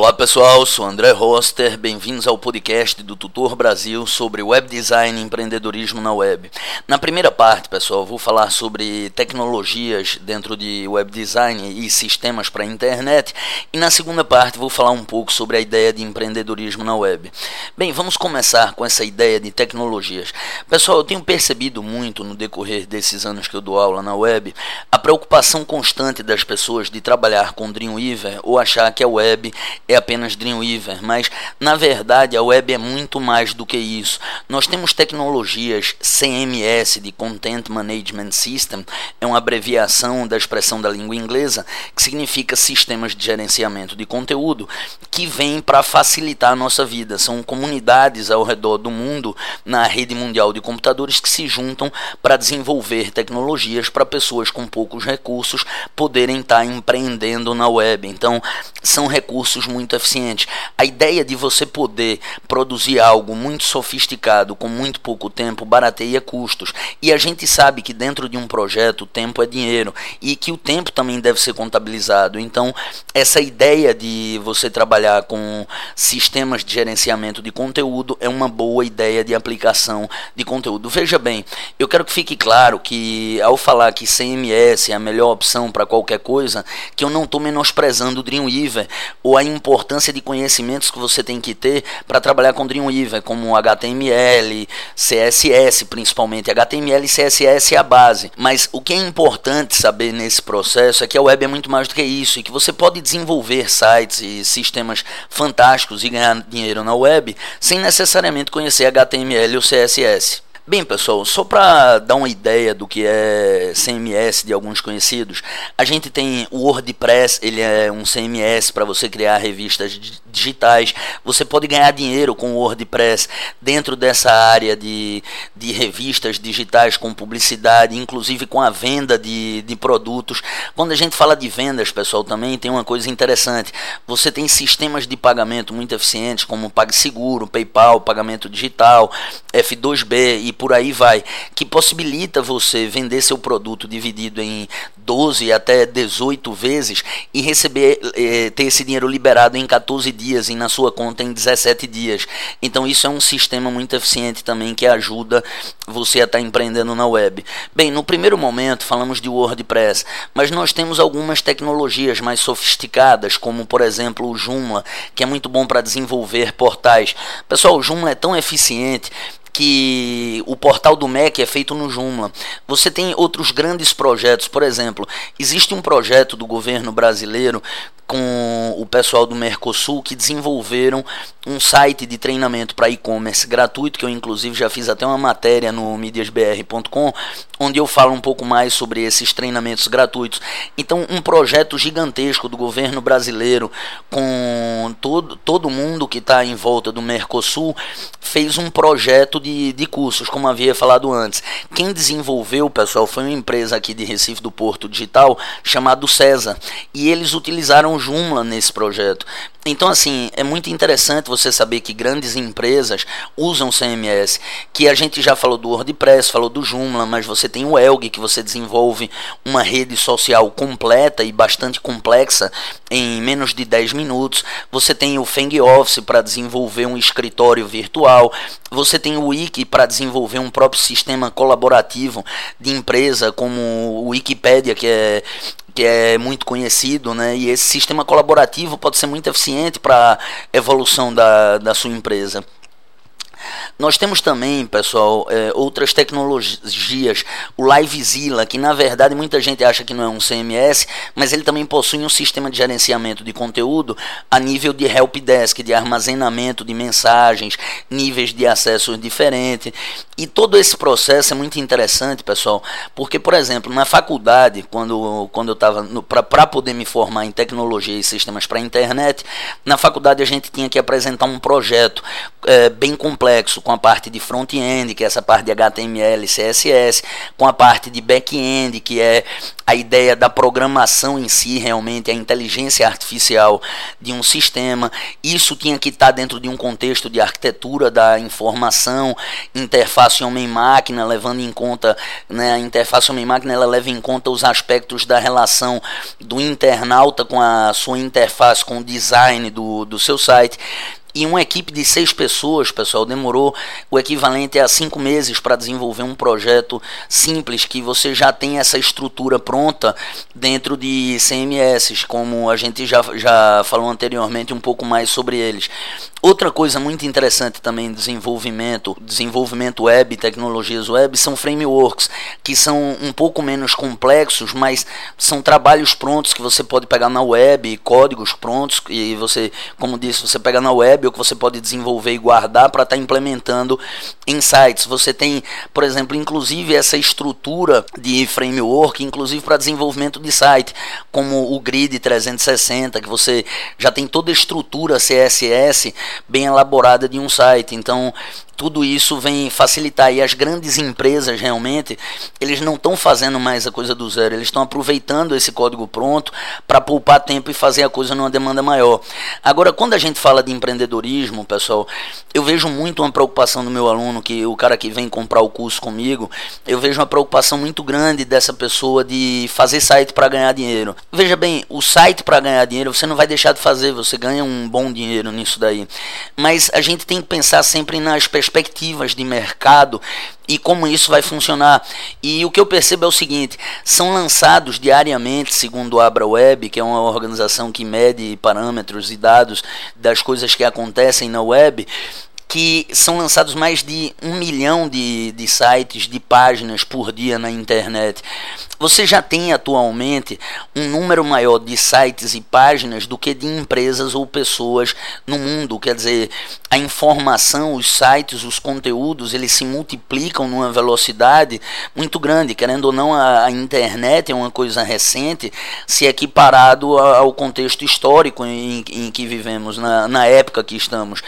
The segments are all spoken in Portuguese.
Olá pessoal, sou André Roster, bem-vindos ao podcast do Tutor Brasil sobre web design e empreendedorismo na web. Na primeira parte, pessoal, vou falar sobre tecnologias dentro de web design e sistemas para a internet, e na segunda parte vou falar um pouco sobre a ideia de empreendedorismo na web. Bem, vamos começar com essa ideia de tecnologias. Pessoal, eu tenho percebido muito no decorrer desses anos que eu dou aula na web a preocupação constante das pessoas de trabalhar com Dreamweaver ou achar que a web é apenas Dreamweaver, mas na verdade a web é muito mais do que isso. Nós temos tecnologias CMS de Content Management System, é uma abreviação da expressão da língua inglesa que significa sistemas de gerenciamento de conteúdo, que vem para facilitar a nossa vida. São comunidades ao redor do mundo na rede mundial de computadores que se juntam para desenvolver tecnologias para pessoas com poucos recursos poderem estar tá empreendendo na web. Então, são recursos muito muito eficiente. A ideia de você poder produzir algo muito sofisticado com muito pouco tempo barateia custos. E a gente sabe que dentro de um projeto o tempo é dinheiro e que o tempo também deve ser contabilizado. Então, essa ideia de você trabalhar com sistemas de gerenciamento de conteúdo é uma boa ideia de aplicação de conteúdo. Veja bem, eu quero que fique claro que ao falar que CMS é a melhor opção para qualquer coisa, que eu não estou menosprezando o Dreamweaver ou a importância importância de conhecimentos que você tem que ter para trabalhar com Dreamweaver, como HTML, CSS, principalmente. HTML e CSS é a base. Mas o que é importante saber nesse processo é que a web é muito mais do que isso e que você pode desenvolver sites e sistemas fantásticos e ganhar dinheiro na web sem necessariamente conhecer HTML ou CSS. Bem, pessoal, só para dar uma ideia do que é CMS de alguns conhecidos, a gente tem o WordPress, ele é um CMS para você criar revistas digitais. Você pode ganhar dinheiro com o WordPress dentro dessa área de, de revistas digitais com publicidade, inclusive com a venda de, de produtos. Quando a gente fala de vendas, pessoal, também tem uma coisa interessante. Você tem sistemas de pagamento muito eficientes, como PagSeguro, PayPal, pagamento digital, F2B e por aí vai, que possibilita você vender seu produto dividido em 12 até 18 vezes e receber eh, ter esse dinheiro liberado em 14 dias e na sua conta em 17 dias. Então isso é um sistema muito eficiente também que ajuda você a estar tá empreendendo na web. Bem, no primeiro momento falamos de WordPress, mas nós temos algumas tecnologias mais sofisticadas, como por exemplo o Joomla, que é muito bom para desenvolver portais. Pessoal, o Joomla é tão eficiente que o portal do MEC é feito no Joomla. Você tem outros grandes projetos, por exemplo, existe um projeto do governo brasileiro com o pessoal do Mercosul que desenvolveram um site de treinamento para e-commerce gratuito, que eu inclusive já fiz até uma matéria no mediasbr.com, onde eu falo um pouco mais sobre esses treinamentos gratuitos. Então, um projeto gigantesco do governo brasileiro com todo, todo mundo que está em volta do Mercosul fez um projeto de, de cursos, como havia falado antes. Quem desenvolveu, pessoal, foi uma empresa aqui de Recife do Porto Digital chamado César, e eles utilizaram Joomla nesse projeto. Então, assim, é muito interessante você saber que grandes empresas usam CMS, que a gente já falou do WordPress, falou do Joomla, mas você tem o Elg, que você desenvolve uma rede social completa e bastante complexa em menos de 10 minutos. Você tem o Feng Office para desenvolver um escritório virtual. Você tem o Wiki para desenvolver um próprio sistema colaborativo de empresa, como o Wikipedia, que é que é muito conhecido, né? E esse sistema colaborativo pode ser muito eficiente para a evolução da, da sua empresa. Nós temos também, pessoal, é, outras tecnologias. O Livezilla, que na verdade muita gente acha que não é um CMS, mas ele também possui um sistema de gerenciamento de conteúdo a nível de helpdesk, de armazenamento de mensagens, níveis de acesso diferentes. E todo esse processo é muito interessante, pessoal, porque, por exemplo, na faculdade, quando, quando eu estava para poder me formar em tecnologia e sistemas para a internet, na faculdade a gente tinha que apresentar um projeto é, bem complexo com a parte de front-end, que é essa parte de HTML, CSS, com a parte de back-end, que é a ideia da programação em si, realmente, a inteligência artificial de um sistema. Isso tinha que estar dentro de um contexto de arquitetura da informação, interface homem-máquina, levando em conta né, a interface homem-máquina, ela leva em conta os aspectos da relação do internauta com a sua interface, com o design do, do seu site. E uma equipe de seis pessoas, pessoal, demorou o equivalente a cinco meses para desenvolver um projeto simples que você já tem essa estrutura pronta dentro de CMS, como a gente já, já falou anteriormente um pouco mais sobre eles. Outra coisa muito interessante também desenvolvimento, desenvolvimento web, tecnologias web, são frameworks, que são um pouco menos complexos, mas são trabalhos prontos que você pode pegar na web, códigos prontos, e você, como disse, você pega na web ou que você pode desenvolver e guardar para estar tá implementando em sites. Você tem, por exemplo, inclusive essa estrutura de framework, inclusive para desenvolvimento de site, como o Grid 360, que você já tem toda a estrutura CSS bem elaborada de um site. Então, tudo isso vem facilitar e as grandes empresas realmente eles não estão fazendo mais a coisa do zero eles estão aproveitando esse código pronto para poupar tempo e fazer a coisa numa demanda maior. Agora quando a gente fala de empreendedorismo pessoal eu vejo muito uma preocupação do meu aluno que o cara que vem comprar o curso comigo eu vejo uma preocupação muito grande dessa pessoa de fazer site para ganhar dinheiro. Veja bem o site para ganhar dinheiro você não vai deixar de fazer você ganha um bom dinheiro nisso daí. Mas a gente tem que pensar sempre nas perspectivas perspectivas de mercado e como isso vai funcionar. E o que eu percebo é o seguinte: são lançados diariamente, segundo a Abra Web, que é uma organização que mede parâmetros e dados das coisas que acontecem na web, que são lançados mais de um milhão de, de sites, de páginas por dia na internet. Você já tem atualmente um número maior de sites e páginas do que de empresas ou pessoas no mundo. Quer dizer, a informação, os sites, os conteúdos, eles se multiplicam numa velocidade muito grande. Querendo ou não, a, a internet é uma coisa recente, se equiparado ao contexto histórico em, em que vivemos, na, na época que estamos.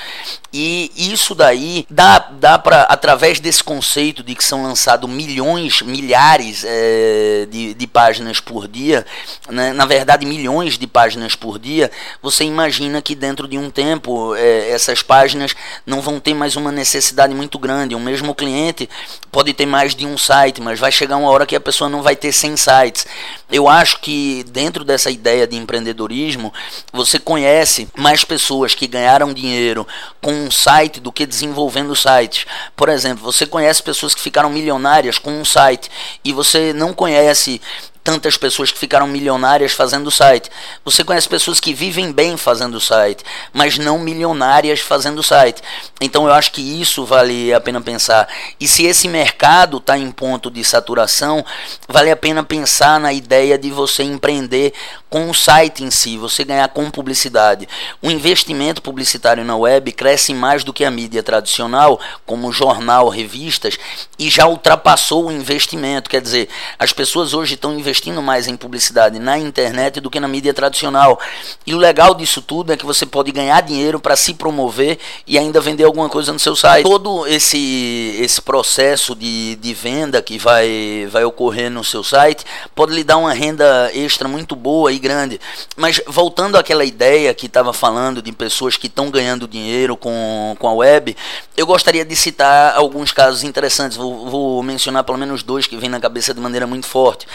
E isso daí dá, dá para, através desse conceito de que são lançados milhões, milhares é, de, de páginas por dia, né? na verdade milhões de páginas por dia, você imagina que dentro de um tempo é, essas páginas não vão ter mais uma necessidade muito grande. O mesmo cliente pode ter mais de um site, mas vai chegar uma hora que a pessoa não vai ter 100 sites. Eu acho que dentro dessa ideia de empreendedorismo, você conhece mais pessoas que ganharam dinheiro com um site do que desenvolvendo sites. Por exemplo, você conhece pessoas que ficaram milionárias com um site e você não conhece tantas pessoas que ficaram milionárias fazendo site. Você conhece pessoas que vivem bem fazendo site, mas não milionárias fazendo site. Então eu acho que isso vale a pena pensar. E se esse mercado está em ponto de saturação, vale a pena pensar na ideia de você empreender com o site em si, você ganhar com publicidade. O investimento publicitário na web cresce mais do que a mídia tradicional, como jornal, revistas, e já ultrapassou o investimento. Quer dizer, as pessoas hoje estão investindo investindo mais em publicidade na internet do que na mídia tradicional. E o legal disso tudo é que você pode ganhar dinheiro para se promover e ainda vender alguma coisa no seu site. Todo esse, esse processo de, de venda que vai, vai ocorrer no seu site pode lhe dar uma renda extra muito boa e grande. Mas voltando àquela ideia que estava falando de pessoas que estão ganhando dinheiro com, com a web, eu gostaria de citar alguns casos interessantes. Vou, vou mencionar pelo menos dois que vêm na cabeça de maneira muito forte.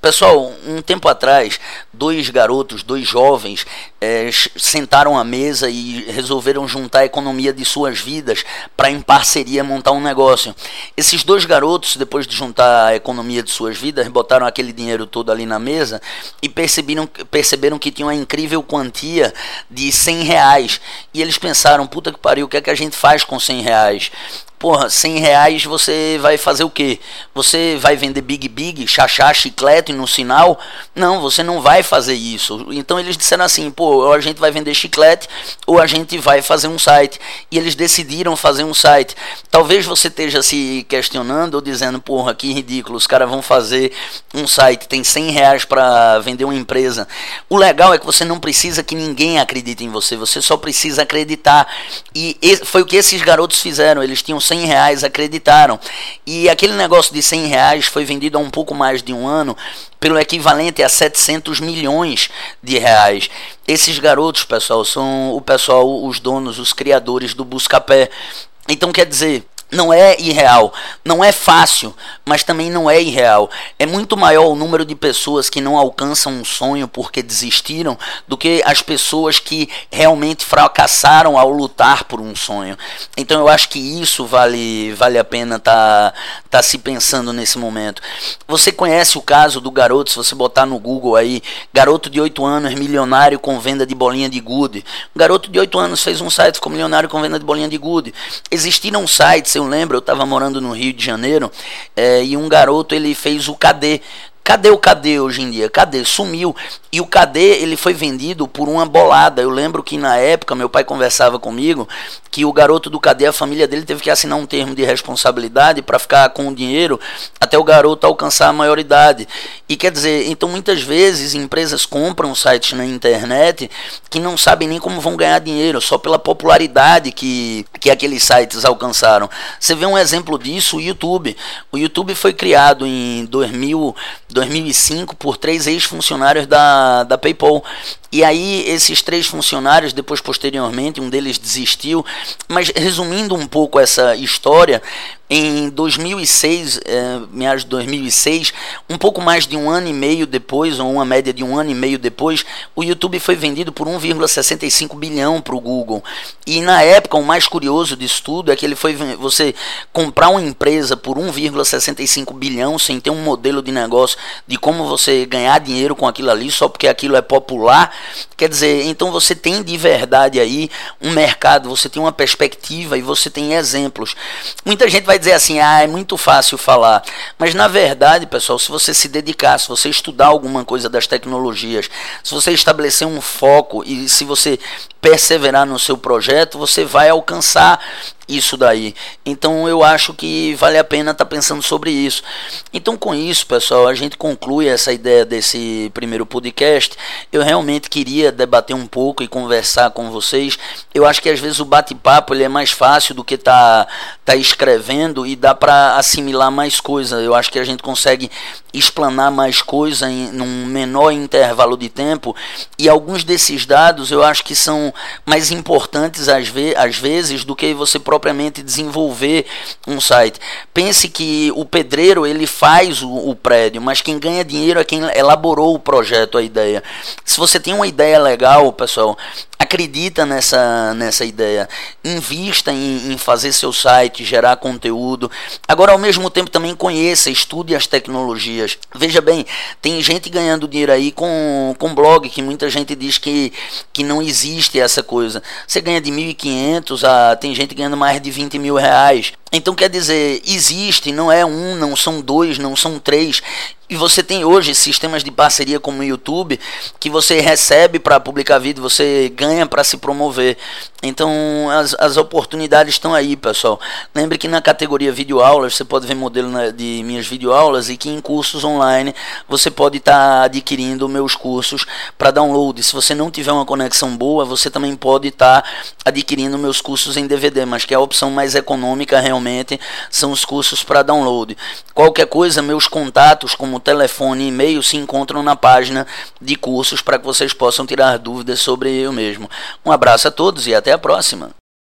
Pessoal, um tempo atrás, dois garotos, dois jovens, é, sentaram à mesa e resolveram juntar a economia de suas vidas para, em parceria, montar um negócio. Esses dois garotos, depois de juntar a economia de suas vidas, botaram aquele dinheiro todo ali na mesa e perceberam, perceberam que tinha uma incrível quantia de 100 reais. E eles pensaram: puta que pariu, o que é que a gente faz com 100 reais? Porra, 100 reais você vai fazer o quê? Você vai vender Big Big, chachá, chiclete no sinal? Não, você não vai fazer isso. Então eles disseram assim, pô, ou a gente vai vender chiclete ou a gente vai fazer um site. E eles decidiram fazer um site. Talvez você esteja se questionando ou dizendo, porra, que ridículo, os caras vão fazer um site, tem 100 reais para vender uma empresa. O legal é que você não precisa que ninguém acredite em você, você só precisa acreditar. E foi o que esses garotos fizeram, eles tinham 100 reais acreditaram. E aquele negócio de 100 reais foi vendido há um pouco mais de um ano pelo equivalente a 700 milhões de reais. Esses garotos, pessoal, são o pessoal, os donos, os criadores do Buscapé. Então, quer dizer, não é irreal, não é fácil, mas também não é irreal. É muito maior o número de pessoas que não alcançam um sonho porque desistiram do que as pessoas que realmente fracassaram ao lutar por um sonho. Então eu acho que isso vale, vale a pena tá, tá se pensando nesse momento. Você conhece o caso do garoto, se você botar no Google aí, garoto de 8 anos, milionário com venda de bolinha de gude. Garoto de 8 anos fez um site, ficou milionário com venda de bolinha de gude. Existiram sites eu lembro, eu estava morando no Rio de Janeiro é, e um garoto ele fez o KD. Cadê o KD hoje em dia? Cadê? Sumiu. E o KD ele foi vendido por uma bolada. Eu lembro que na época meu pai conversava comigo que o garoto do KD, a família dele teve que assinar um termo de responsabilidade para ficar com o dinheiro até o garoto alcançar a maioridade. E quer dizer, então muitas vezes empresas compram sites na internet que não sabem nem como vão ganhar dinheiro, só pela popularidade que, que aqueles sites alcançaram. Você vê um exemplo disso, o YouTube. O YouTube foi criado em 2000 2005 por três ex-funcionários da, da PayPal. E aí esses três funcionários, depois posteriormente, um deles desistiu. Mas resumindo um pouco essa história, em 2006, é, meados de 2006, um pouco mais de um ano e meio depois, ou uma média de um ano e meio depois, o YouTube foi vendido por 1,65 bilhão para o Google. E na época, o mais curioso disso tudo é que ele foi você comprar uma empresa por 1,65 bilhão sem ter um modelo de negócio de como você ganhar dinheiro com aquilo ali só porque aquilo é popular. Quer dizer, então você tem de verdade aí um mercado, você tem uma perspectiva e você tem exemplos. Muita gente vai dizer assim, ah, é muito fácil falar. Mas na verdade, pessoal, se você se dedicar, se você estudar alguma coisa das tecnologias, se você estabelecer um foco e se você perseverar no seu projeto, você vai alcançar isso daí. Então eu acho que vale a pena estar tá pensando sobre isso. Então com isso, pessoal, a gente conclui essa ideia desse primeiro podcast. Eu realmente queria debater um pouco e conversar com vocês. Eu acho que às vezes o bate-papo ele é mais fácil do que tá tá escrevendo e dá para assimilar mais coisa. Eu acho que a gente consegue explanar mais coisa em num menor intervalo de tempo e alguns desses dados eu acho que são mais importantes às, ve às vezes do que você propriamente desenvolver um site. Pense que o pedreiro ele faz o, o prédio, mas quem ganha dinheiro é quem elaborou o projeto, a ideia. Se você tem uma ideia legal, pessoal, acredita nessa, nessa ideia, invista em, em, fazer seu site, gerar conteúdo. Agora, ao mesmo tempo, também conheça, estude as tecnologias. Veja bem, tem gente ganhando dinheiro aí com, com blog, que muita gente diz que, que não existe essa coisa. Você ganha de 1.500 a tem gente ganhando mais de 20 mil reais. Então quer dizer, existe, não é um, não são dois, não são três. E você tem hoje sistemas de parceria como o YouTube que você recebe para publicar vídeo, você ganha para se promover. Então as, as oportunidades estão aí, pessoal. Lembre que na categoria videoaulas você pode ver modelo de minhas videoaulas e que em cursos online você pode estar tá adquirindo meus cursos para download. Se você não tiver uma conexão boa, você também pode estar tá adquirindo meus cursos em DVD, mas que é a opção mais econômica realmente são os cursos para download. Qualquer coisa, meus contatos como telefone e e-mail se encontram na página de cursos para que vocês possam tirar dúvidas sobre eu mesmo. Um abraço a todos e até a próxima.